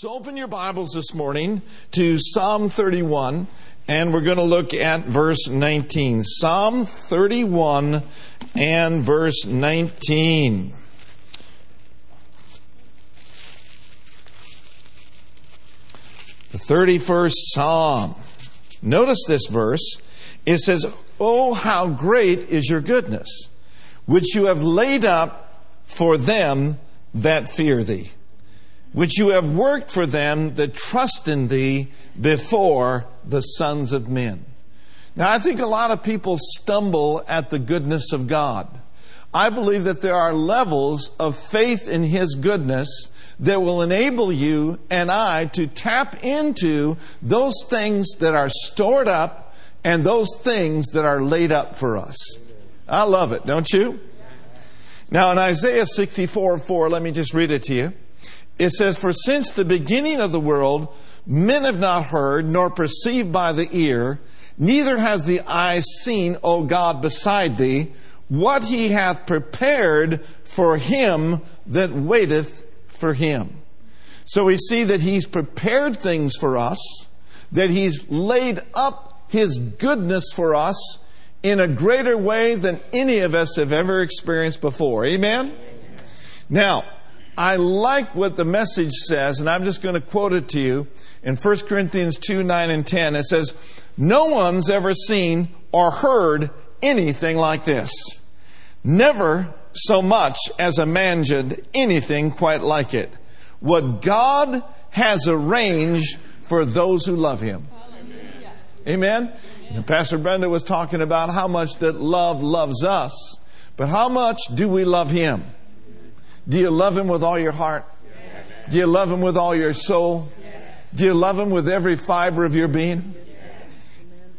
So open your Bibles this morning to Psalm 31, and we're going to look at verse 19. Psalm 31 and verse 19. The 31st Psalm. Notice this verse. It says, Oh, how great is your goodness, which you have laid up for them that fear thee which you have worked for them that trust in thee before the sons of men. Now, I think a lot of people stumble at the goodness of God. I believe that there are levels of faith in His goodness that will enable you and I to tap into those things that are stored up and those things that are laid up for us. I love it, don't you? Now, in Isaiah 64 4, let me just read it to you. It says, For since the beginning of the world, men have not heard, nor perceived by the ear, neither has the eye seen, O God, beside thee, what he hath prepared for him that waiteth for him. So we see that he's prepared things for us, that he's laid up his goodness for us in a greater way than any of us have ever experienced before. Amen? Now, I like what the message says, and I'm just going to quote it to you. In 1 Corinthians 2 9 and 10, it says, No one's ever seen or heard anything like this. Never so much as imagined anything quite like it. What God has arranged for those who love Him. Amen? Amen. Pastor Brenda was talking about how much that love loves us, but how much do we love Him? Do you love Him with all your heart? Yes. Do you love Him with all your soul? Yes. Do you love Him with every fiber of your being? Yes.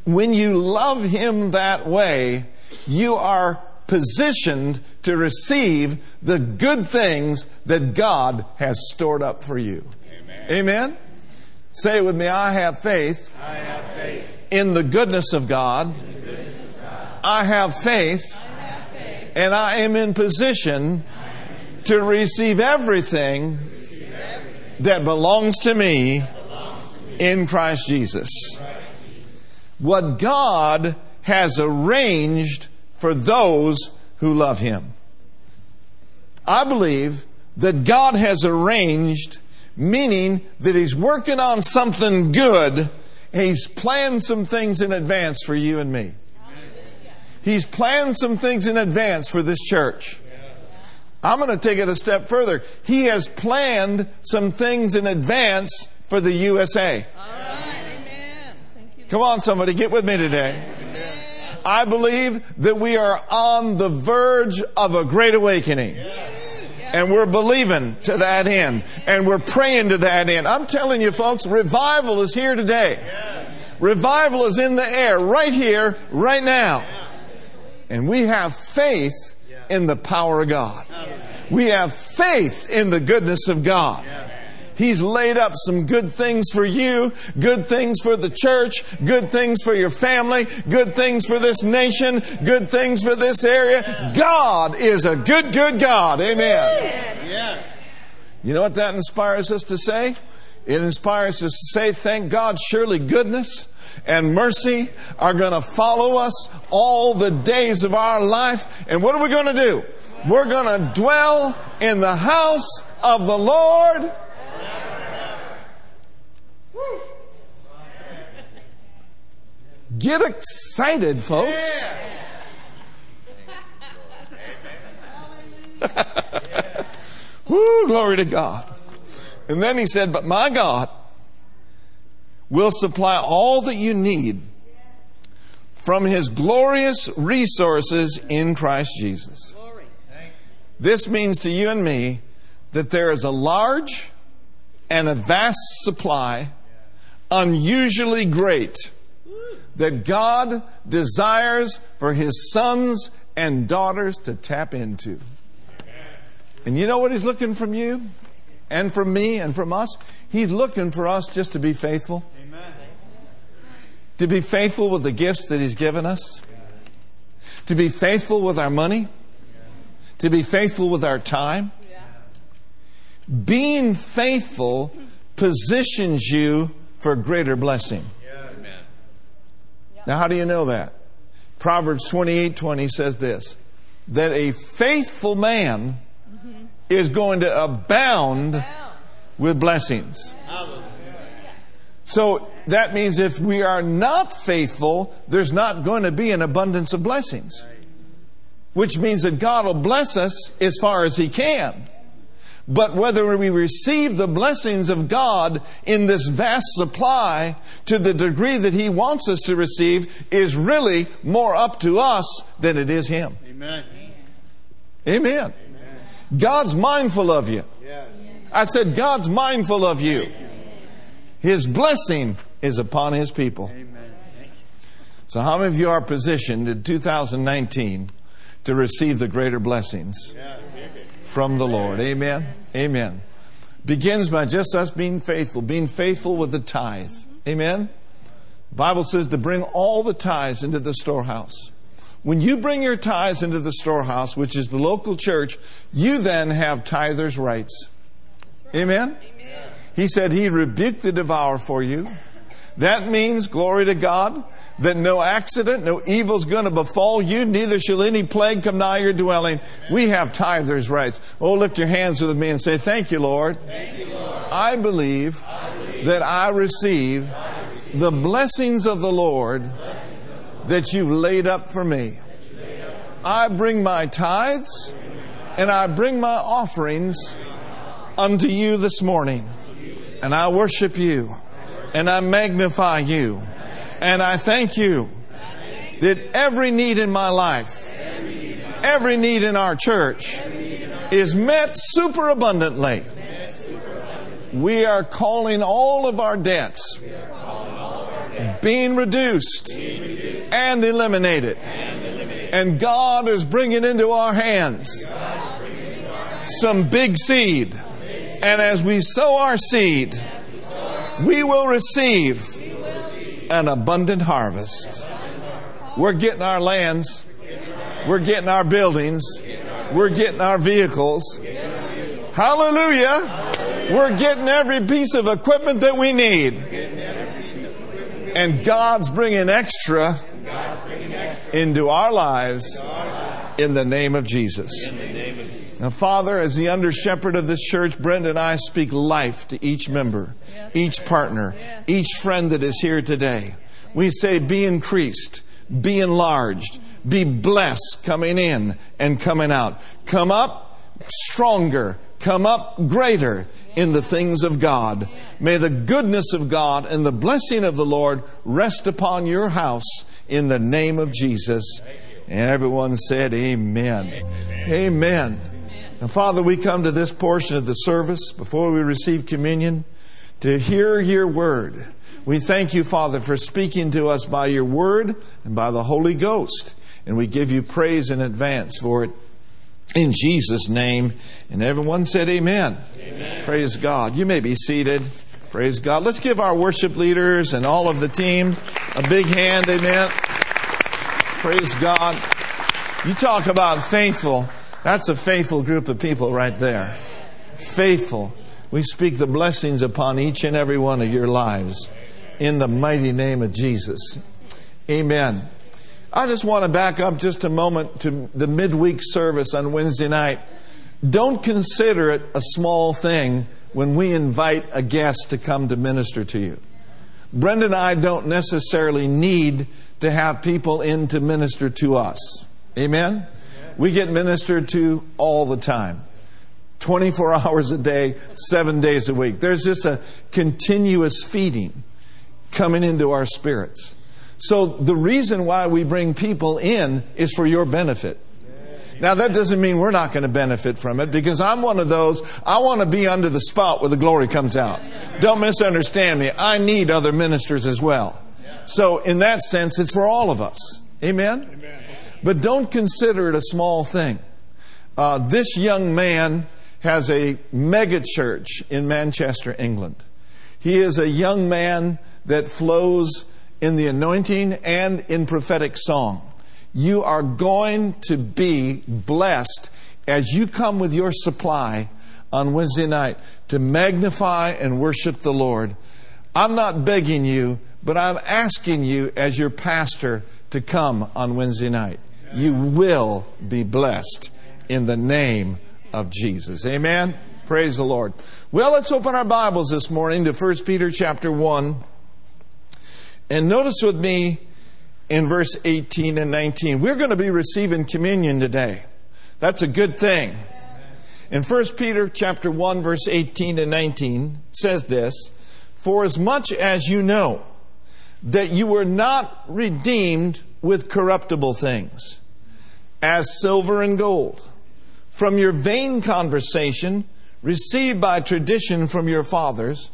When you love Him that way, you are positioned to receive the good things that God has stored up for you. Amen. Amen? Say it with me I have faith, I have faith. in the goodness of God. Goodness of God. I, have faith, I have faith, and I am in position to receive everything that belongs to me in Christ Jesus. What God has arranged for those who love Him. I believe that God has arranged, meaning that He's working on something good. He's planned some things in advance for you and me. He's planned some things in advance for this church. I'm going to take it a step further. He has planned some things in advance for the USA. Come on, somebody, get with me today. I believe that we are on the verge of a great awakening. And we're believing to that end. And we're praying to that end. I'm telling you, folks, revival is here today. Revival is in the air, right here, right now. And we have faith in the power of God. We have faith in the goodness of God. He's laid up some good things for you, good things for the church, good things for your family, good things for this nation, good things for this area. God is a good, good God. Amen. You know what that inspires us to say? It inspires us to say, thank God, surely goodness and mercy are going to follow us all the days of our life. And what are we going to do? We're going to dwell in the house of the Lord. Get excited, folks. Woo, glory to God. And then he said, But my God will supply all that you need from his glorious resources in Christ Jesus. This means to you and me that there is a large and a vast supply, unusually great, that God desires for his sons and daughters to tap into. And you know what he's looking from you and from me and from us? He's looking for us just to be faithful to be faithful with the gifts that He's given us, to be faithful with our money, to be faithful with our time. Being faithful positions you for greater blessing. Now, how do you know that? Proverbs 28 20 says this that a faithful man is going to abound with blessings. So that means if we are not faithful, there's not going to be an abundance of blessings. Which means that God will bless us as far as He can. But whether we receive the blessings of God in this vast supply to the degree that He wants us to receive is really more up to us than it is Him. Amen. Amen. God's mindful of you. Yes. I said, God's mindful of you. His blessing is upon His people. Amen. So, how many of you are positioned in 2019 to receive the greater blessings from the Lord? Amen. Amen. Begins by just us being faithful, being faithful with the tithe. Amen. The Bible says to bring all the tithes into the storehouse. When you bring your tithes into the storehouse, which is the local church, you then have tithers' rights. Amen. He said he rebuked the devourer for you. That means, glory to God, that no accident, no evil's going to befall you, neither shall any plague come nigh your dwelling. We have tithers' rights. Oh, lift your hands with me and say, Thank you, Lord. I, believe that I receive the blessings of the Lord that you've laid up for me. I bring my tithes and I bring my offerings unto you this morning. And I worship you and I magnify you. And I thank you that every need in my life, every need in our church is met super abundantly. We are calling all of our debts being reduced and eliminated. And God is bringing into our hands some big seed. And as we sow our seed, we will receive an abundant harvest. We're getting our lands, we're getting our buildings, we're getting our vehicles. Hallelujah! We're getting every piece of equipment that we need. And God's bringing extra into our lives in the name of Jesus. Now, Father, as the under shepherd of this church, Brenda and I speak life to each member, each partner, each friend that is here today. We say, be increased, be enlarged, be blessed coming in and coming out. Come up stronger, come up greater in the things of God. May the goodness of God and the blessing of the Lord rest upon your house in the name of Jesus. And everyone said, Amen. Amen. Now, Father, we come to this portion of the service before we receive communion to hear your word. We thank you, Father, for speaking to us by your word and by the Holy Ghost. And we give you praise in advance for it in Jesus' name. And everyone said, Amen. Amen. Praise God. You may be seated. Praise God. Let's give our worship leaders and all of the team a big hand. Amen. Praise God. You talk about faithful. That's a faithful group of people right there. Faithful. We speak the blessings upon each and every one of your lives in the mighty name of Jesus. Amen. I just want to back up just a moment to the midweek service on Wednesday night. Don't consider it a small thing when we invite a guest to come to minister to you. Brenda and I don't necessarily need to have people in to minister to us. Amen? We get ministered to all the time. 24 hours a day, seven days a week. There's just a continuous feeding coming into our spirits. So the reason why we bring people in is for your benefit. Now that doesn't mean we're not going to benefit from it because I'm one of those, I want to be under the spot where the glory comes out. Don't misunderstand me. I need other ministers as well. So in that sense, it's for all of us. Amen? But don't consider it a small thing. Uh, this young man has a mega church in Manchester, England. He is a young man that flows in the anointing and in prophetic song. You are going to be blessed as you come with your supply on Wednesday night to magnify and worship the Lord. I'm not begging you, but I'm asking you as your pastor to come on Wednesday night. You will be blessed in the name of Jesus. Amen. Praise the Lord. Well, let's open our Bibles this morning to 1 Peter chapter 1. And notice with me in verse 18 and 19. We're going to be receiving communion today. That's a good thing. In 1 Peter chapter 1 verse 18 and 19 says this, For as much as you know that you were not redeemed with corruptible things, as silver and gold, from your vain conversation received by tradition from your fathers,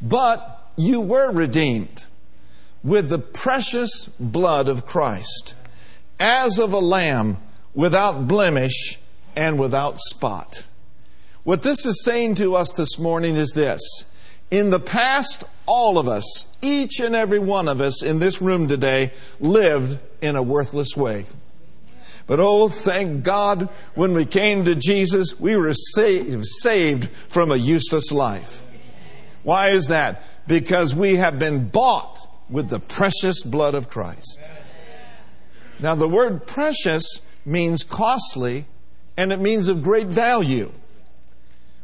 but you were redeemed with the precious blood of Christ, as of a lamb without blemish and without spot. What this is saying to us this morning is this. In the past, all of us, each and every one of us in this room today, lived in a worthless way. But oh, thank God, when we came to Jesus, we were saved, saved from a useless life. Why is that? Because we have been bought with the precious blood of Christ. Now, the word precious means costly and it means of great value,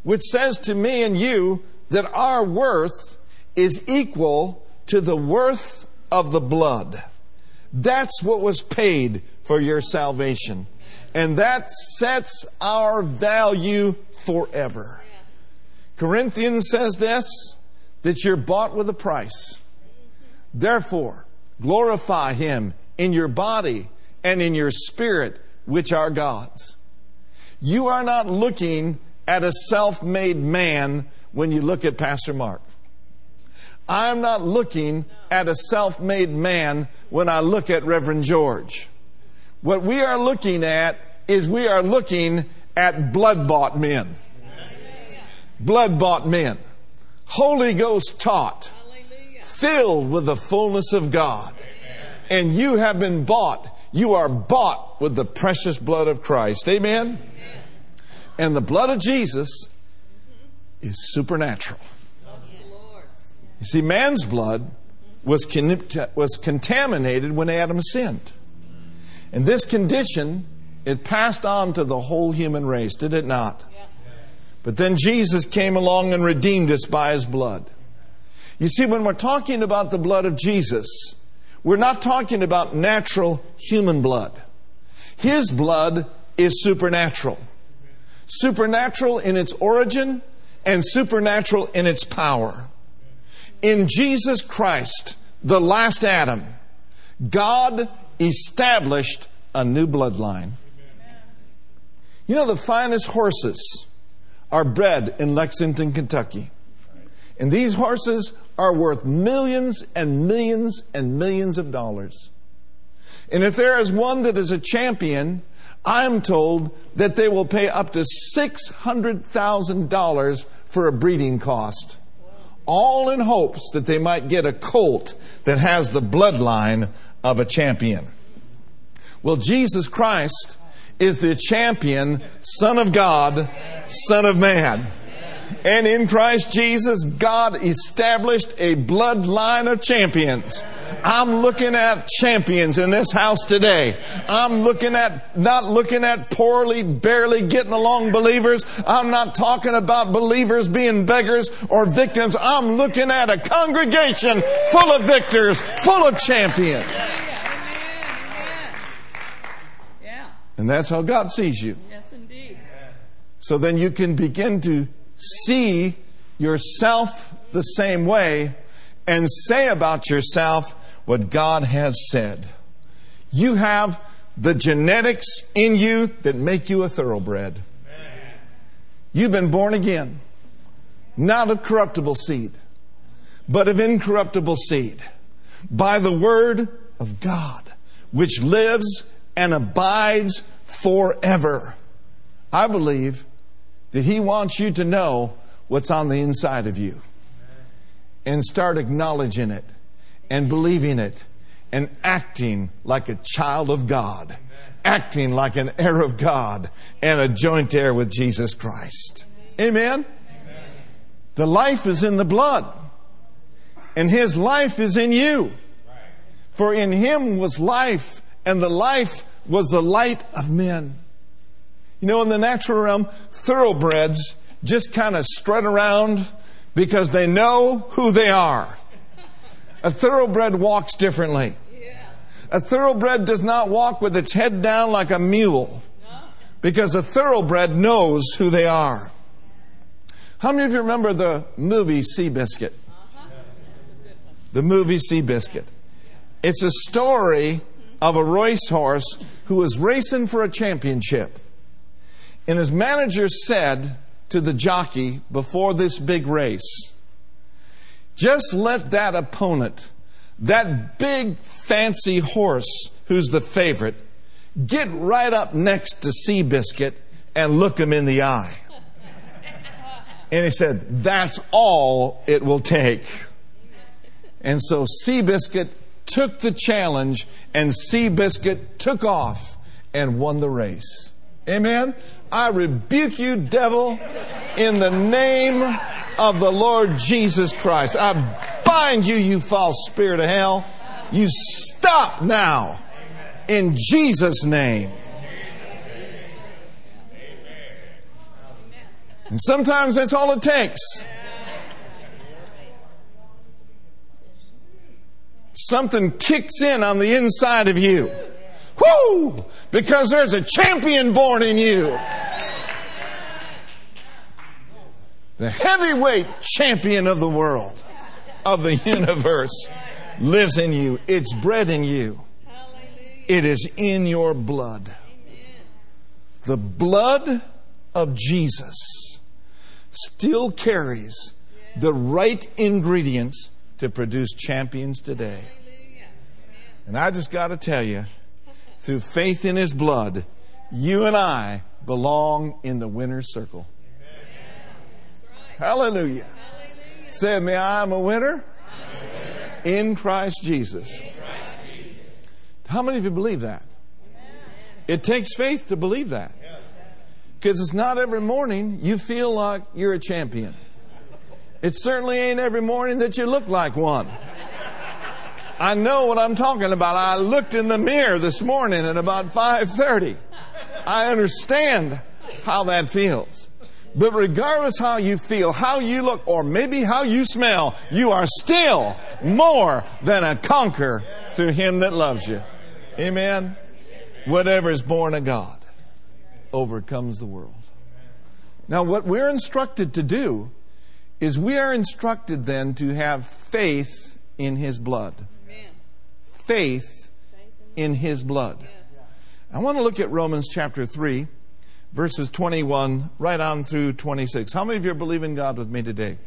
which says to me and you that our worth is equal to the worth of the blood. That's what was paid for your salvation. And that sets our value forever. Corinthians says this that you're bought with a price. Therefore, glorify him in your body and in your spirit, which are God's. You are not looking at a self made man when you look at Pastor Mark. I'm not looking at a self made man when I look at Reverend George. What we are looking at is we are looking at blood bought men. Blood bought men. Holy Ghost taught filled with the fullness of God. And you have been bought. You are bought with the precious blood of Christ. Amen? And the blood of Jesus is supernatural. You see, man's blood was, con- was contaminated when Adam sinned. And this condition, it passed on to the whole human race, did it not? But then Jesus came along and redeemed us by his blood. You see, when we're talking about the blood of Jesus, we're not talking about natural human blood. His blood is supernatural. Supernatural in its origin and supernatural in its power. In Jesus Christ, the last Adam, God established a new bloodline. You know, the finest horses are bred in Lexington, Kentucky. And these horses are worth millions and millions and millions of dollars. And if there is one that is a champion, I'm told that they will pay up to $600,000 for a breeding cost. All in hopes that they might get a colt that has the bloodline of a champion. Well, Jesus Christ is the champion, Son of God, Son of Man. And in Christ Jesus, God established a bloodline of champions. I'm looking at champions in this house today. I'm looking at, not looking at poorly, barely getting along believers. I'm not talking about believers being beggars or victims. I'm looking at a congregation full of victors, full of champions. And that's how God sees you. Yes, indeed. So then you can begin to see yourself the same way and say about yourself what God has said. You have the genetics in you that make you a thoroughbred. You've been born again, not of corruptible seed, but of incorruptible seed, by the word of God, which lives and abides forever. I believe that He wants you to know what's on the inside of you and start acknowledging it and believing it and acting like a child of God, acting like an heir of God and a joint heir with Jesus Christ. Amen? The life is in the blood, and his life is in you. For in him was life, and the life was the light of men. You know, in the natural realm, thoroughbreds just kind of strut around because they know who they are. A thoroughbred walks differently. A thoroughbred does not walk with its head down like a mule because a thoroughbred knows who they are. How many of you remember the movie Seabiscuit? The movie Seabiscuit. It's a story of a racehorse who was racing for a championship. And his manager said to the jockey before this big race, just let that opponent, that big fancy horse who's the favorite, get right up next to Seabiscuit and look him in the eye. And he said, That's all it will take. And so Seabiscuit took the challenge, and Seabiscuit took off and won the race. Amen? I rebuke you, devil, in the name of the Lord Jesus Christ. I bind you, you false spirit of hell. You stop now in Jesus' name. And sometimes that's all it takes. Something kicks in on the inside of you. Whoo! Because there's a champion born in you. The heavyweight champion of the world, of the universe, lives in you. It's bred in you. It is in your blood. The blood of Jesus still carries the right ingredients to produce champions today. And I just got to tell you, through faith in his blood, you and I belong in the winner's circle. Hallelujah. Say with me, I'm a winner, in Christ Jesus. How many of you believe that? It takes faith to believe that. Because it's not every morning you feel like you're a champion. It certainly ain't every morning that you look like one. I know what I'm talking about. I looked in the mirror this morning at about 5:30. I understand how that feels. But regardless how you feel, how you look, or maybe how you smell, you are still more than a conqueror through him that loves you. Amen. Whatever is born of God overcomes the world. Now, what we're instructed to do is we are instructed then to have faith in his blood. Faith in his blood. I want to look at Romans chapter 3, verses 21 right on through 26. How many of you are believing God with me today?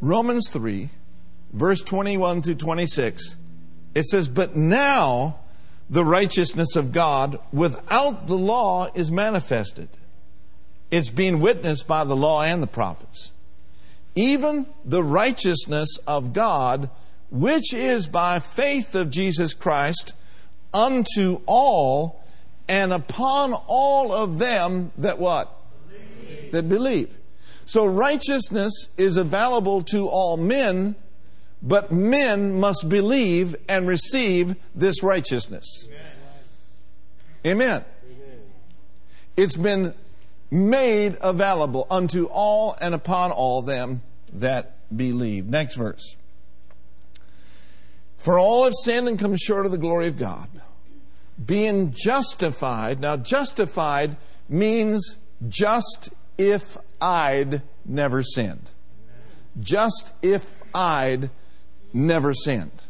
Romans 3, verse 21 through 26. It says, But now the righteousness of God without the law is manifested. It's being witnessed by the law and the prophets. Even the righteousness of God, which is by faith of Jesus Christ, unto all and upon all of them that what? Believe. That believe. So righteousness is available to all men but men must believe and receive this righteousness. Amen. Amen. It's been made available unto all and upon all them that believe. Next verse. For all have sinned and come short of the glory of God. Being justified. Now, justified means just if I'd never sinned. Just if I'd never sinned.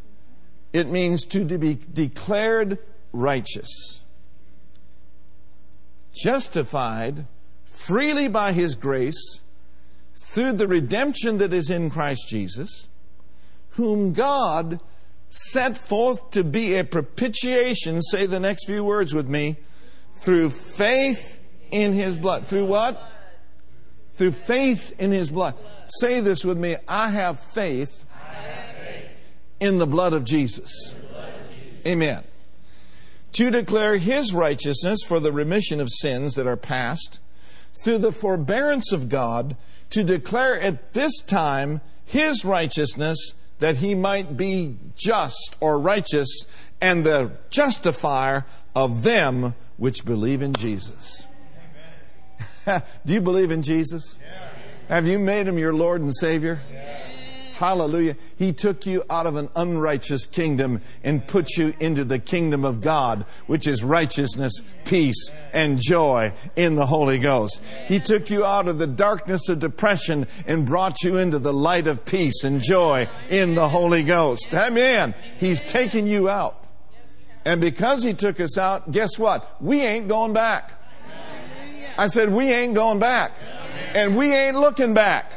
It means to be declared righteous, justified freely by His grace through the redemption that is in Christ Jesus, whom God set forth to be a propitiation. Say the next few words with me. Through faith in His blood. Through what? Through faith in His blood. Say this with me. I have faith in the blood of Jesus. Amen. To declare his righteousness for the remission of sins that are past through the forbearance of God to declare at this time his righteousness that he might be just or righteous and the justifier of them which believe in Jesus. Do you believe in Jesus? Have you made him your Lord and Savior? Hallelujah. He took you out of an unrighteous kingdom and put you into the kingdom of God, which is righteousness, peace, and joy in the Holy Ghost. He took you out of the darkness of depression and brought you into the light of peace and joy in the Holy Ghost. Amen. He's taken you out. And because He took us out, guess what? We ain't going back. I said, we ain't going back. And we ain't looking back.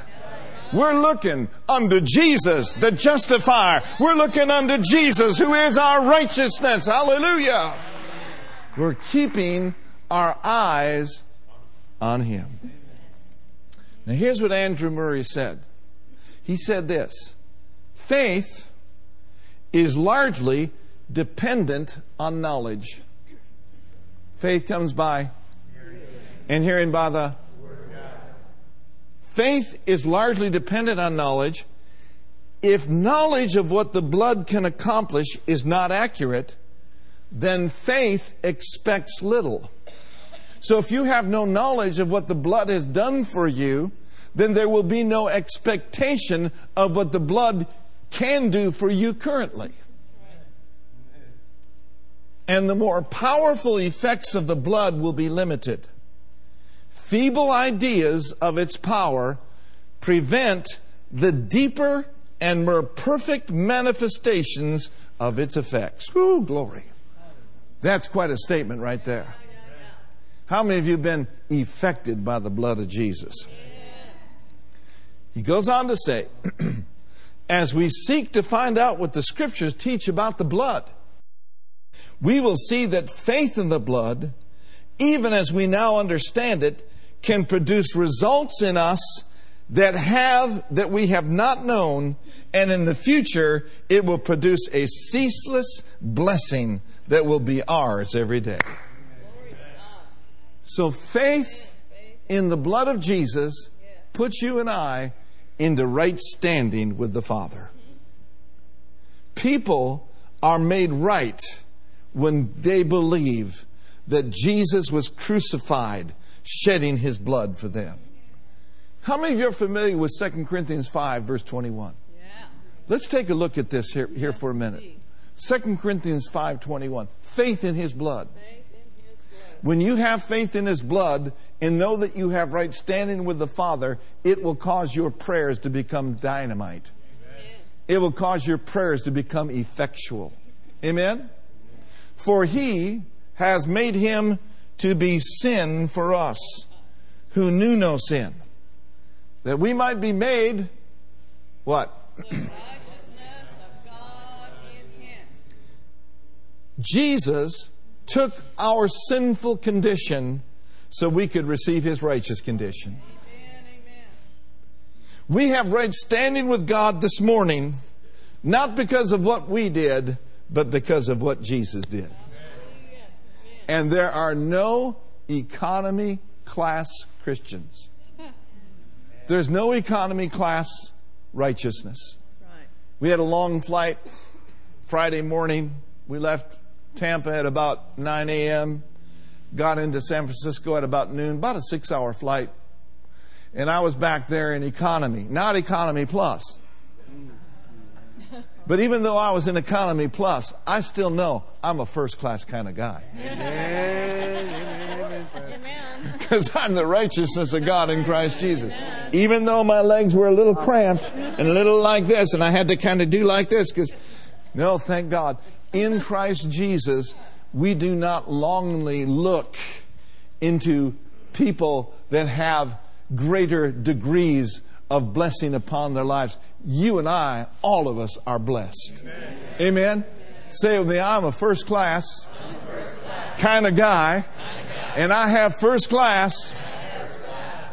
We're looking unto Jesus, the justifier. We're looking unto Jesus, who is our righteousness. Hallelujah. We're keeping our eyes on Him. Now, here's what Andrew Murray said he said this faith is largely dependent on knowledge. Faith comes by, and hearing by the Faith is largely dependent on knowledge. If knowledge of what the blood can accomplish is not accurate, then faith expects little. So if you have no knowledge of what the blood has done for you, then there will be no expectation of what the blood can do for you currently. And the more powerful effects of the blood will be limited feeble ideas of its power prevent the deeper and more perfect manifestations of its effects. Whoo, glory. That's quite a statement right there. How many of you have been affected by the blood of Jesus? He goes on to say, as we seek to find out what the scriptures teach about the blood, we will see that faith in the blood, even as we now understand it, can produce results in us that have that we have not known and in the future it will produce a ceaseless blessing that will be ours every day. So faith in the blood of Jesus puts you and I into right standing with the Father. People are made right when they believe that Jesus was crucified shedding his blood for them. How many of you are familiar with 2 Corinthians 5, verse 21? Yeah. Let's take a look at this here, here for a minute. 2 Corinthians 5, 21. Faith in his blood. When you have faith in his blood and know that you have right standing with the Father, it will cause your prayers to become dynamite. Amen. It will cause your prayers to become effectual. Amen? For he has made him to be sin for us who knew no sin, that we might be made what? Jesus took our sinful condition so we could receive his righteous condition. We have right standing with God this morning, not because of what we did, but because of what Jesus did. And there are no economy class Christians. There's no economy class righteousness. We had a long flight Friday morning. We left Tampa at about 9 a.m., got into San Francisco at about noon, about a six hour flight. And I was back there in economy, not economy plus. But even though I was in economy plus, I still know I'm a first class kind of guy. Because I'm the righteousness of God in Christ Jesus. Even though my legs were a little cramped and a little like this, and I had to kind of do like this, because, no, thank God. In Christ Jesus, we do not longingly look into people that have greater degrees of blessing upon their lives. You and I, all of us, are blessed. Amen. Amen? Say with me, I'm a first class, class. kind of guy, guy, and I have first class,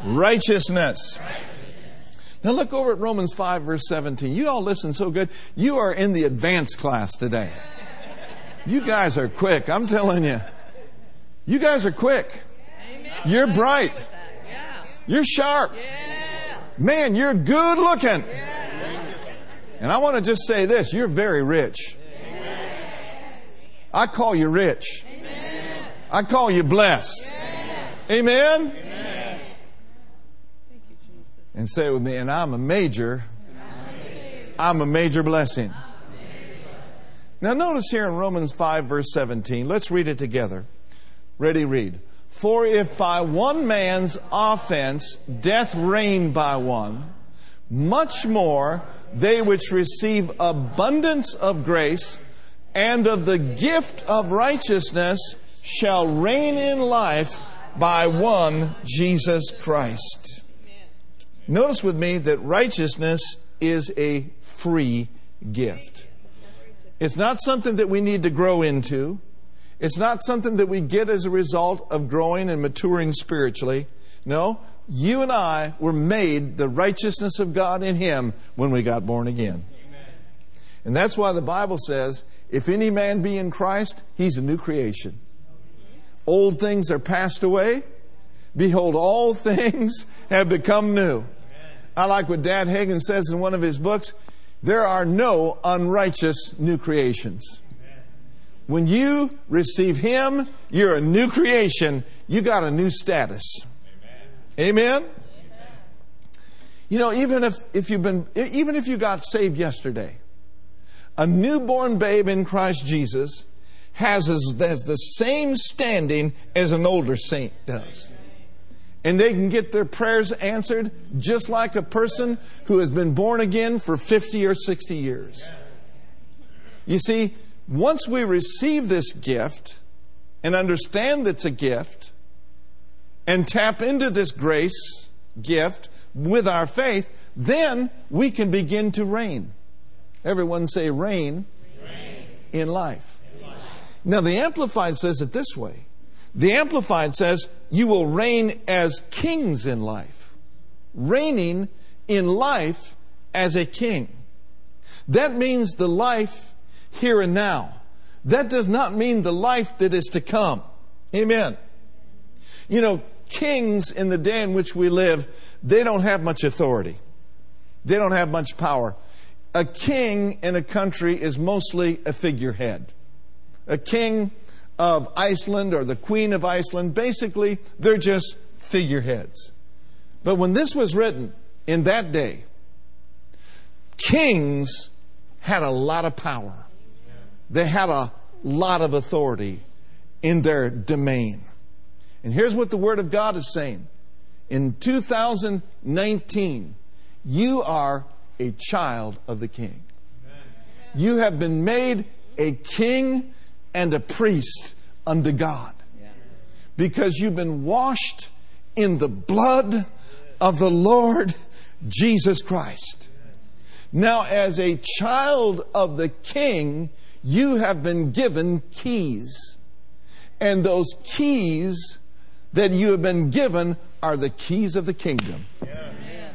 righteousness. righteousness. Now look over at Romans 5, verse 17. You all listen so good. You are in the advanced class today. You guys are quick. I'm telling you. You guys are quick. You're bright. You're sharp. Yeah. Man, you're good looking. And I want to just say this you're very rich. I call you rich. I call you blessed. Amen? And say it with me, and I'm a major. I'm a major blessing. Now, notice here in Romans 5, verse 17, let's read it together. Ready, read. For if by one man's offense death reigned by one, much more they which receive abundance of grace and of the gift of righteousness shall reign in life by one Jesus Christ. Notice with me that righteousness is a free gift. It's not something that we need to grow into. It's not something that we get as a result of growing and maturing spiritually. No, you and I were made the righteousness of God in Him when we got born again. And that's why the Bible says, if any man be in Christ, he's a new creation. Old things are passed away. Behold, all things have become new. I like what Dad Hagin says in one of his books there are no unrighteous new creations. When you receive Him, you're a new creation. You got a new status. Amen? amen You know, even if, if you've been, even if you got saved yesterday, a newborn babe in Christ Jesus has, as, has the same standing as an older saint does. And they can get their prayers answered just like a person who has been born again for 50 or 60 years. You see, once we receive this gift and understand it's a gift and tap into this grace gift with our faith, then we can begin to reign. Everyone say reign, Reign in life. in life. Now, the Amplified says it this way the Amplified says, You will reign as kings in life, reigning in life as a king. That means the life here and now. That does not mean the life that is to come. Amen. You know, kings in the day in which we live, they don't have much authority. They don't have much power. A king in a country is mostly a figurehead. A king of Iceland or the Queen of Iceland, basically, they're just figureheads. But when this was written in that day, kings had a lot of power, they had a lot of authority in their domain. And here's what the Word of God is saying in 2019, you are a child of the King. You have been made a king and a priest unto God. Because you've been washed in the blood of the Lord Jesus Christ. Now, as a child of the King, you have been given keys. And those keys that you have been given are the keys of the kingdom.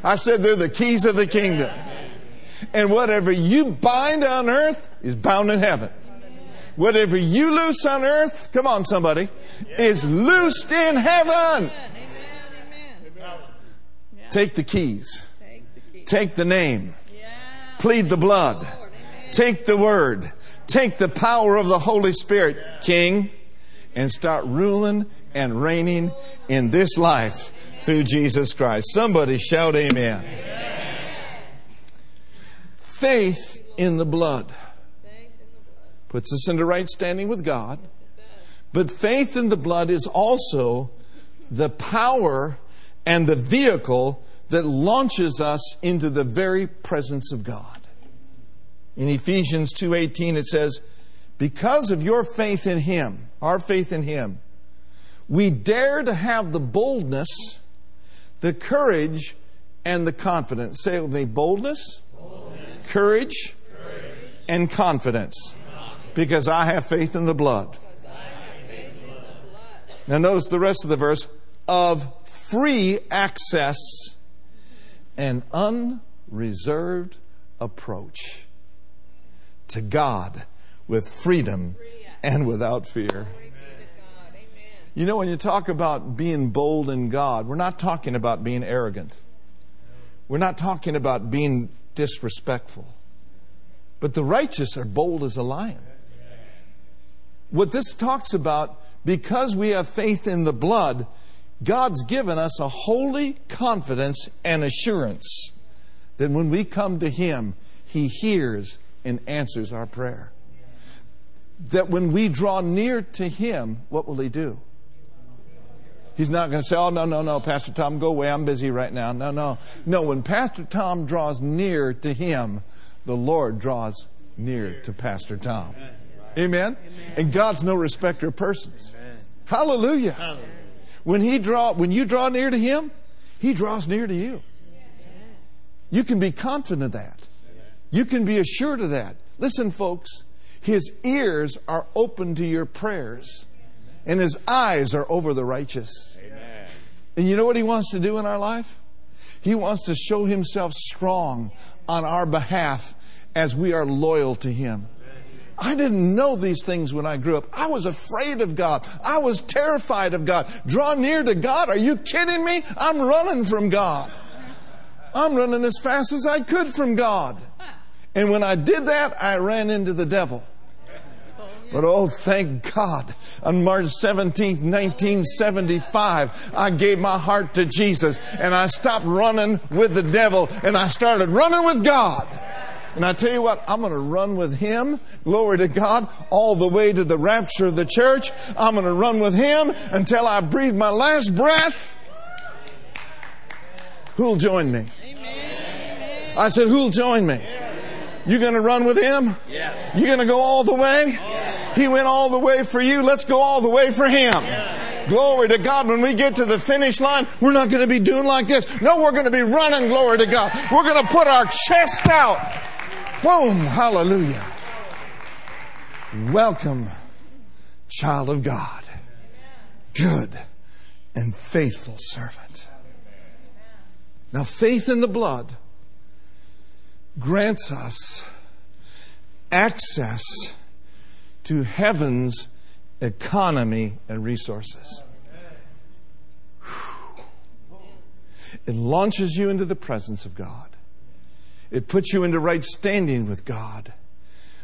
I said they're the keys of the kingdom. And whatever you bind on earth is bound in heaven. Whatever you loose on earth, come on, somebody, is loosed in heaven. Amen. Amen. Take the keys, Take the key. take the name, plead the blood, take the word, take the power of the Holy Spirit, King, and start ruling and reigning in this life through Jesus Christ. Somebody shout, Amen. Faith in the blood Faith in the blood. puts us into right standing with God. But faith in the blood is also the power and the vehicle that launches us into the very presence of God. In Ephesians 2:18 it says, "Because of your faith in him, our faith in him, we dare to have the boldness, the courage, and the confidence." Say it with me, boldness, courage, and confidence. Because I have faith in the blood. Now, notice the rest of the verse of free access and unreserved approach to God with freedom and without fear. You know, when you talk about being bold in God, we're not talking about being arrogant. We're not talking about being disrespectful. But the righteous are bold as a lion. What this talks about, because we have faith in the blood, God's given us a holy confidence and assurance that when we come to Him, He hears and answers our prayer. That when we draw near to Him, what will He do? He's not going to say, Oh, no, no, no, Pastor Tom, go away. I'm busy right now. No, no. No, when Pastor Tom draws near to Him, the Lord draws near to Pastor Tom. Amen? And God's no respecter of persons. Hallelujah. When he draw when you draw near to him, he draws near to you. You can be confident of that. You can be assured of that. Listen, folks, his ears are open to your prayers, and his eyes are over the righteous. And you know what he wants to do in our life? He wants to show himself strong on our behalf as we are loyal to him. I didn't know these things when I grew up. I was afraid of God. I was terrified of God. Draw near to God? Are you kidding me? I'm running from God. I'm running as fast as I could from God. And when I did that, I ran into the devil. But oh, thank God. On March 17th, 1975, I gave my heart to Jesus and I stopped running with the devil and I started running with God. And I tell you what, I'm going to run with Him, glory to God, all the way to the rapture of the church. I'm going to run with Him until I breathe my last breath. Who'll join me? I said, Who'll join me? You going to run with Him? Yes. You going to go all the way? He went all the way for you. Let's go all the way for Him. Glory to God. When we get to the finish line, we're not going to be doing like this. No, we're going to be running. Glory to God. We're going to put our chest out. Boom. Hallelujah. Welcome, child of God. Good and faithful servant. Now, faith in the blood grants us access to heaven's economy and resources. It launches you into the presence of God. It puts you into right standing with God.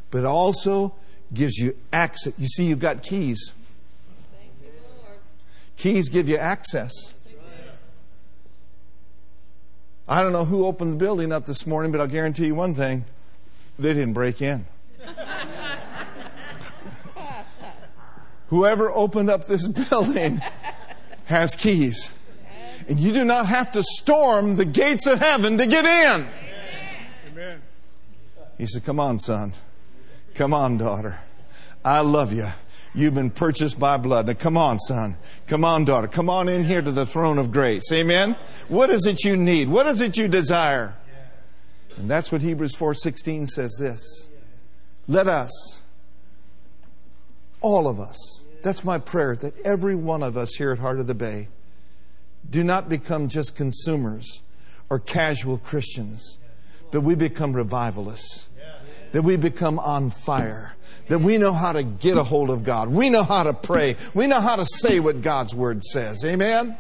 But it also gives you access. You see, you've got keys. Thank you, Lord. Keys give you access. I don't know who opened the building up this morning, but I'll guarantee you one thing they didn't break in. Whoever opened up this building has keys. And you do not have to storm the gates of heaven to get in. Amen. He said, Come on, son. Come on, daughter. I love you. You've been purchased by blood. Now, come on, son. Come on, daughter. Come on in here to the throne of grace. Amen. What is it you need? What is it you desire? And that's what Hebrews 4:16 says this. Let us all of us. That's my prayer that every one of us here at Heart of the Bay do not become just consumers or casual Christians, but we become revivalists. That we become on fire. That we know how to get a hold of God. We know how to pray. We know how to say what God's Word says. Amen?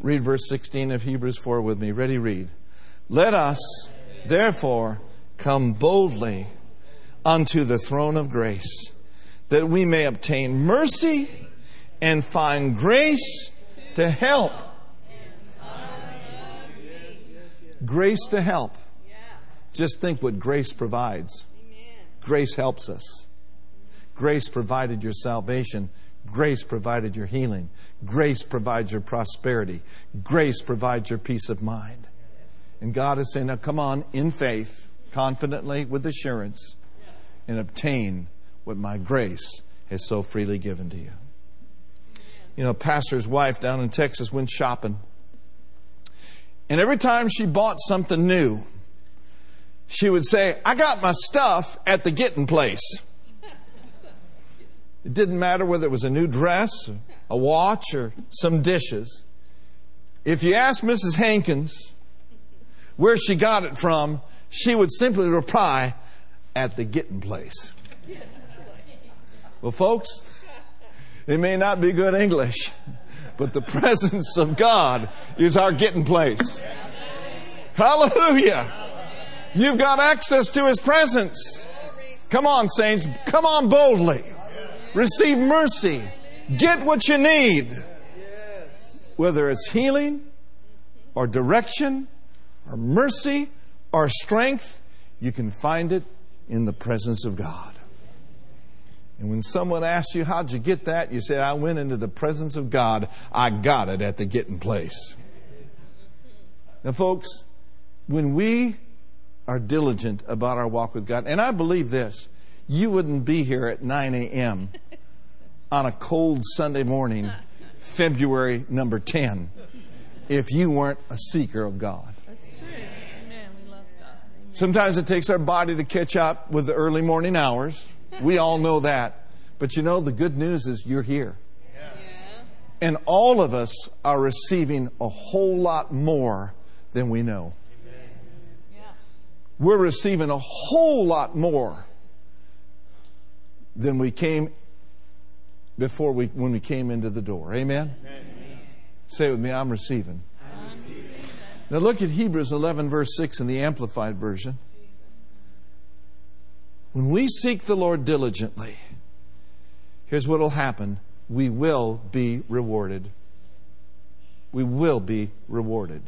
Read verse 16 of Hebrews 4 with me. Ready, read. Let us, therefore, come boldly unto the throne of grace, that we may obtain mercy and find grace to help. Grace to help. Just think what grace provides. Grace helps us. Grace provided your salvation. Grace provided your healing. Grace provides your prosperity. Grace provides your peace of mind. And God is saying, now come on in faith, confidently, with assurance, and obtain what my grace has so freely given to you. You know, pastor's wife down in Texas went shopping. And every time she bought something new, she would say, I got my stuff at the getting place. It didn't matter whether it was a new dress, a watch, or some dishes. If you asked Mrs. Hankins where she got it from, she would simply reply, at the getting place. Well, folks, It may not be good English, but the presence of God is our getting place. Hallelujah. You've got access to His presence. Come on, saints. Come on boldly. Receive mercy. Get what you need. Whether it's healing or direction or mercy or strength, you can find it in the presence of God. And when someone asks you, How'd you get that? You say, I went into the presence of God. I got it at the getting place. Now, folks, when we are diligent about our walk with God, and I believe this, you wouldn't be here at 9 a.m. on a cold Sunday morning, February number 10, if you weren't a seeker of God. That's true. Amen. We love God. Amen. Sometimes it takes our body to catch up with the early morning hours. We all know that. But you know, the good news is you're here. Yeah. And all of us are receiving a whole lot more than we know. We're receiving a whole lot more than we came before we when we came into the door. Amen. Say it with me, I'm receiving. Now look at Hebrews 11 verse 6 in the amplified version. When we seek the Lord diligently, here's what will happen. We will be rewarded. We will be rewarded.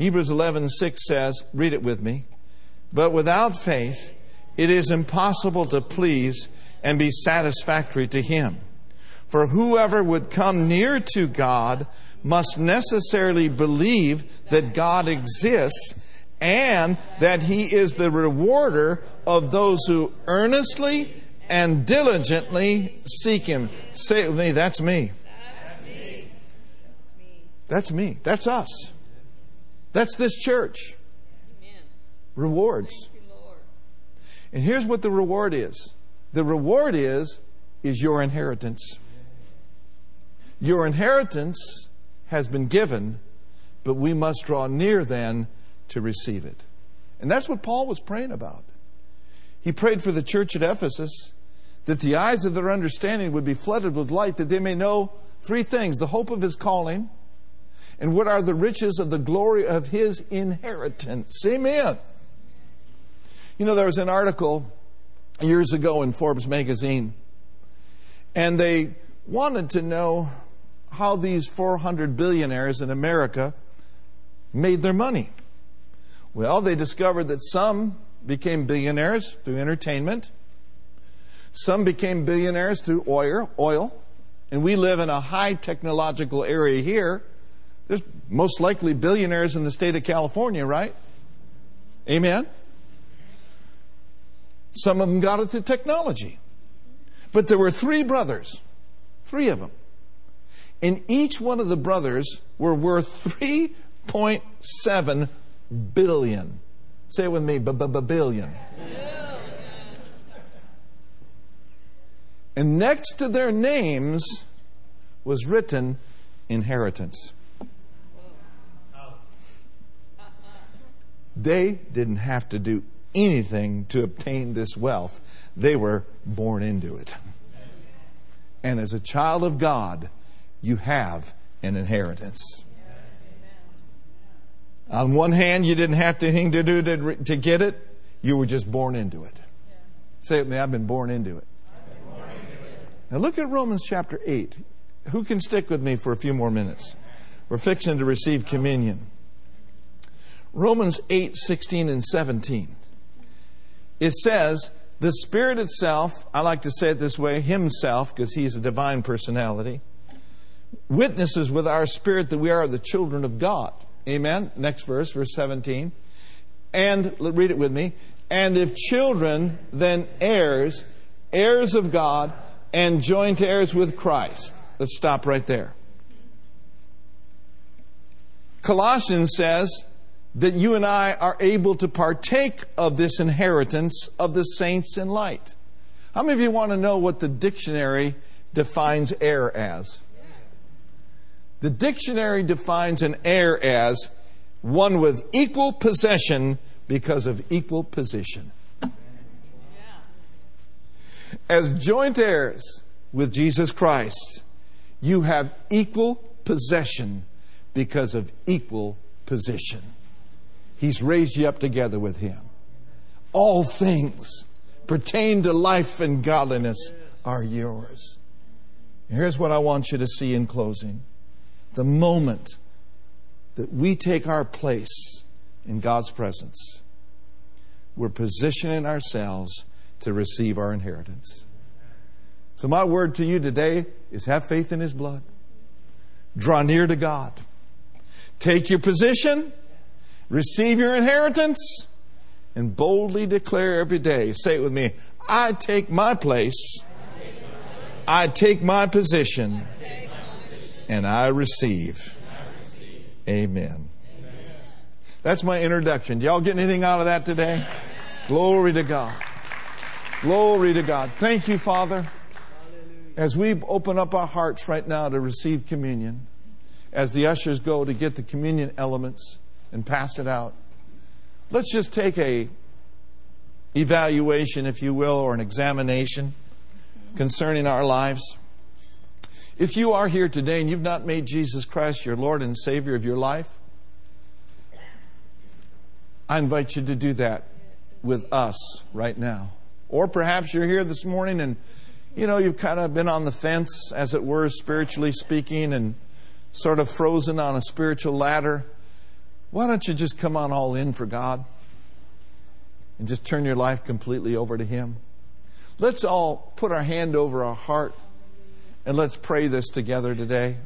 Hebrews 11:6 says, read it with me. But without faith, it is impossible to please and be satisfactory to him. For whoever would come near to God must necessarily believe that God exists and that he is the rewarder of those who earnestly and diligently seek him. Say it with me, that's me. That's me. That's us. That's this church. Amen. Rewards. You, Lord. And here's what the reward is. The reward is is your inheritance. Your inheritance has been given, but we must draw near then to receive it. And that's what Paul was praying about. He prayed for the church at Ephesus that the eyes of their understanding would be flooded with light, that they may know three things the hope of his calling, and what are the riches of the glory of his inheritance. Amen. You know, there was an article years ago in Forbes magazine, and they wanted to know how these 400 billionaires in America made their money. Well, they discovered that some became billionaires through entertainment. Some became billionaires through oil, oil. And we live in a high technological area here. There's most likely billionaires in the state of California, right? Amen? Some of them got it through technology. But there were three brothers, three of them. And each one of the brothers were worth 3.7 billion. Say it with me, billion. And next to their names was written inheritance. They didn't have to do anything to obtain this wealth, they were born into it. And as a child of God, you have an inheritance. On one hand, you didn't have anything to do to, to get it, you were just born into it. Say it with me, I've been born into it. Now look at Romans chapter 8. Who can stick with me for a few more minutes? We're fixing to receive communion. Romans 8, 16 and 17. It says, the Spirit itself, I like to say it this way, Himself, because He's a divine personality, witnesses with our spirit that we are the children of God. Amen. Next verse, verse 17. And, read it with me. And if children, then heirs, heirs of God, and joint heirs with Christ. Let's stop right there. Colossians says that you and I are able to partake of this inheritance of the saints in light. How many of you want to know what the dictionary defines heir as? The dictionary defines an heir as one with equal possession because of equal position. As joint heirs, with Jesus Christ, you have equal possession because of equal position. He's raised you up together with Him. All things pertain to life and godliness are yours. Here's what I want you to see in closing the moment that we take our place in God's presence, we're positioning ourselves to receive our inheritance. So, my word to you today is have faith in His blood, draw near to God, take your position, receive your inheritance, and boldly declare every day. Say it with me I take my place, I take my position, and I receive. Amen. That's my introduction. Do y'all get anything out of that today? Glory to God. Glory to God. Thank you, Father. As we open up our hearts right now to receive communion, as the ushers go to get the communion elements and pass it out, let's just take a evaluation, if you will, or an examination concerning our lives. If you are here today and you've not made Jesus Christ your Lord and Savior of your life, I invite you to do that with us right now. Or perhaps you're here this morning and you know you've kind of been on the fence, as it were, spiritually speaking, and sort of frozen on a spiritual ladder. Why don't you just come on all in for God and just turn your life completely over to Him? Let's all put our hand over our heart and let's pray this together today.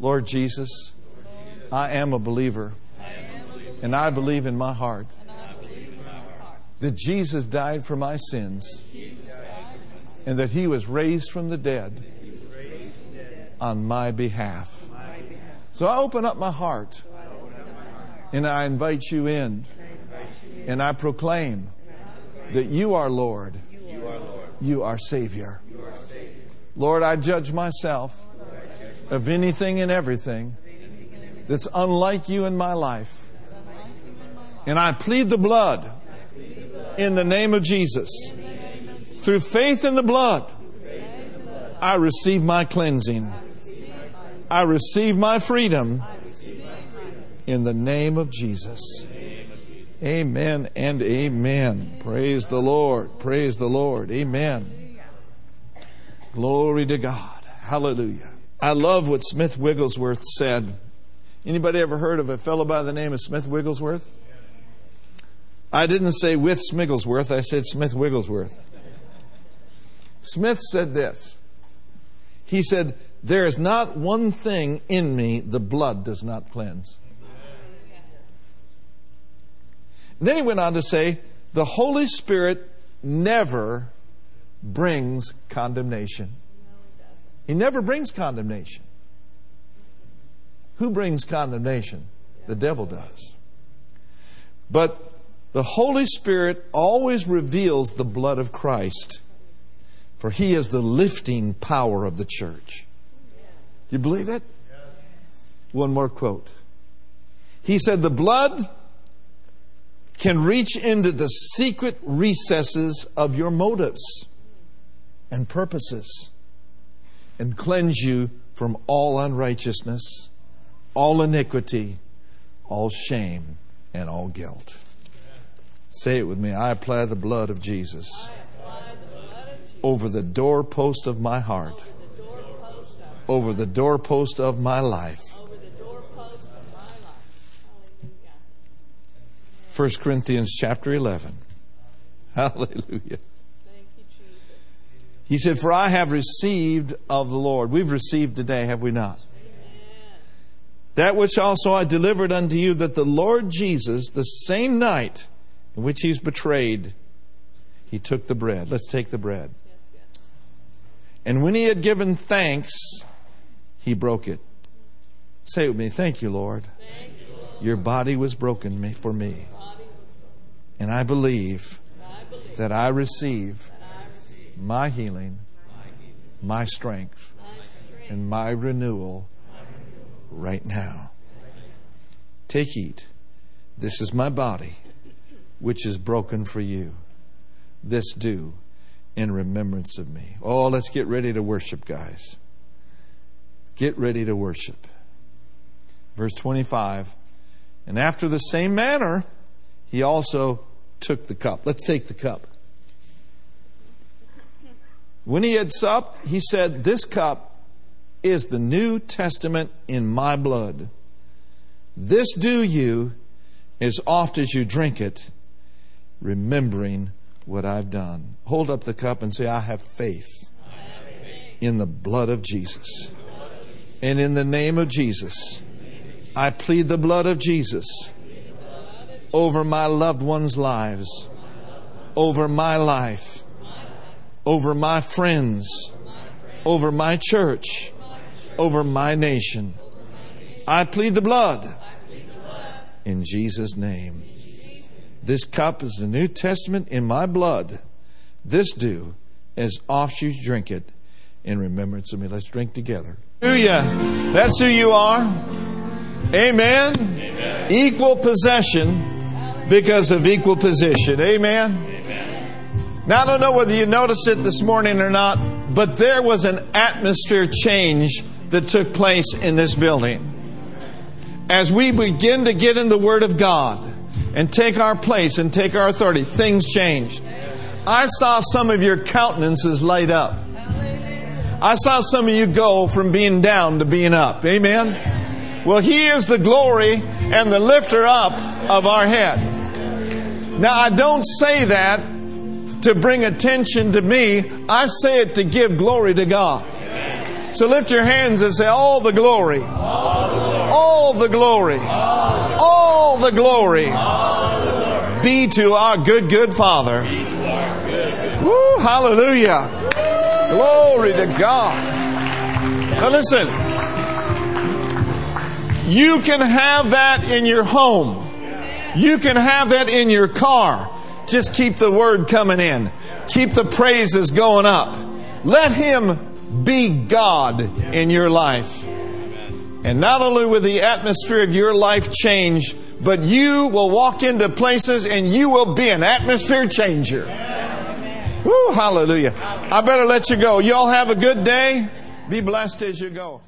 Lord Jesus, I am a believer. And I believe in my heart that Jesus died for my sins and that he was raised from the dead on my behalf. So I open up my heart and I invite you in and I proclaim that you are Lord, you are Savior. Lord, I judge myself of anything and everything that's unlike you in my life. And I plead the blood in the name of Jesus. Through faith in the blood, I receive my cleansing. I receive my freedom in the name of Jesus. Amen and amen. Praise the Lord. Praise the Lord. Amen. Glory to God. Hallelujah. I love what Smith Wigglesworth said. Anybody ever heard of a fellow by the name of Smith Wigglesworth? I didn't say with Smigglesworth, I said Smith Wigglesworth. Smith said this. He said, There is not one thing in me the blood does not cleanse. And then he went on to say, The Holy Spirit never brings condemnation. He never brings condemnation. Who brings condemnation? The devil does. But the Holy Spirit always reveals the blood of Christ, for He is the lifting power of the church. Do you believe it? One more quote. He said, The blood can reach into the secret recesses of your motives and purposes and cleanse you from all unrighteousness, all iniquity, all shame, and all guilt. Say it with me. I apply the blood of Jesus over the doorpost of my heart, over the doorpost of my life. 1 Corinthians chapter 11. Hallelujah. He said, For I have received of the Lord. We've received today, have we not? That which also I delivered unto you, that the Lord Jesus, the same night, in which he's betrayed, he took the bread. Let's take the bread. And when he had given thanks, he broke it. Say with me, thank you, Lord. Thank you, Lord. Your body was broken for me. And I believe that I receive my healing, my strength, and my renewal right now. Take, eat. This is my body which is broken for you. This do in remembrance of me. Oh, let's get ready to worship, guys. Get ready to worship. Verse 25. And after the same manner, he also took the cup. Let's take the cup. When he had supped, he said, This cup is the New Testament in my blood. This do you as oft as you drink it, remembering what I've done. Hold up the cup and say, I have faith, in the blood of Jesus. And in the name of Jesus, I plead the blood of Jesus over my loved ones' lives, over my life, over my friends, over my church, over my nation. I plead the blood in Jesus' name. This cup is the New Testament in my blood. This do as oft you drink it in remembrance of me. Let's drink together. Hallelujah. That's who you are. Amen. Amen. Equal possession because of equal position. Amen. Amen. Now, I don't know whether you noticed it this morning or not, but there was an atmosphere change that took place in this building. As we begin to get in the Word of God and take our place and take our authority, things changed. I saw some of your countenances light up. I saw some of you go from being down to being up. Amen? Well, He is the glory and the lifter up of our head. Now, I don't say that to bring attention to me, I say it to give glory to God. So lift your hands and say, All the glory. All the glory. All the glory. Be to our good, good Father. Woo, hallelujah. Glory to God. Now listen. You can have that in your home. You can have that in your car. Just keep the word coming in. Keep the praises going up. Let Him be God in your life. And not only will the atmosphere of your life change, but you will walk into places and you will be an atmosphere changer. Woo, hallelujah. I better let you go. Y'all have a good day. Be blessed as you go.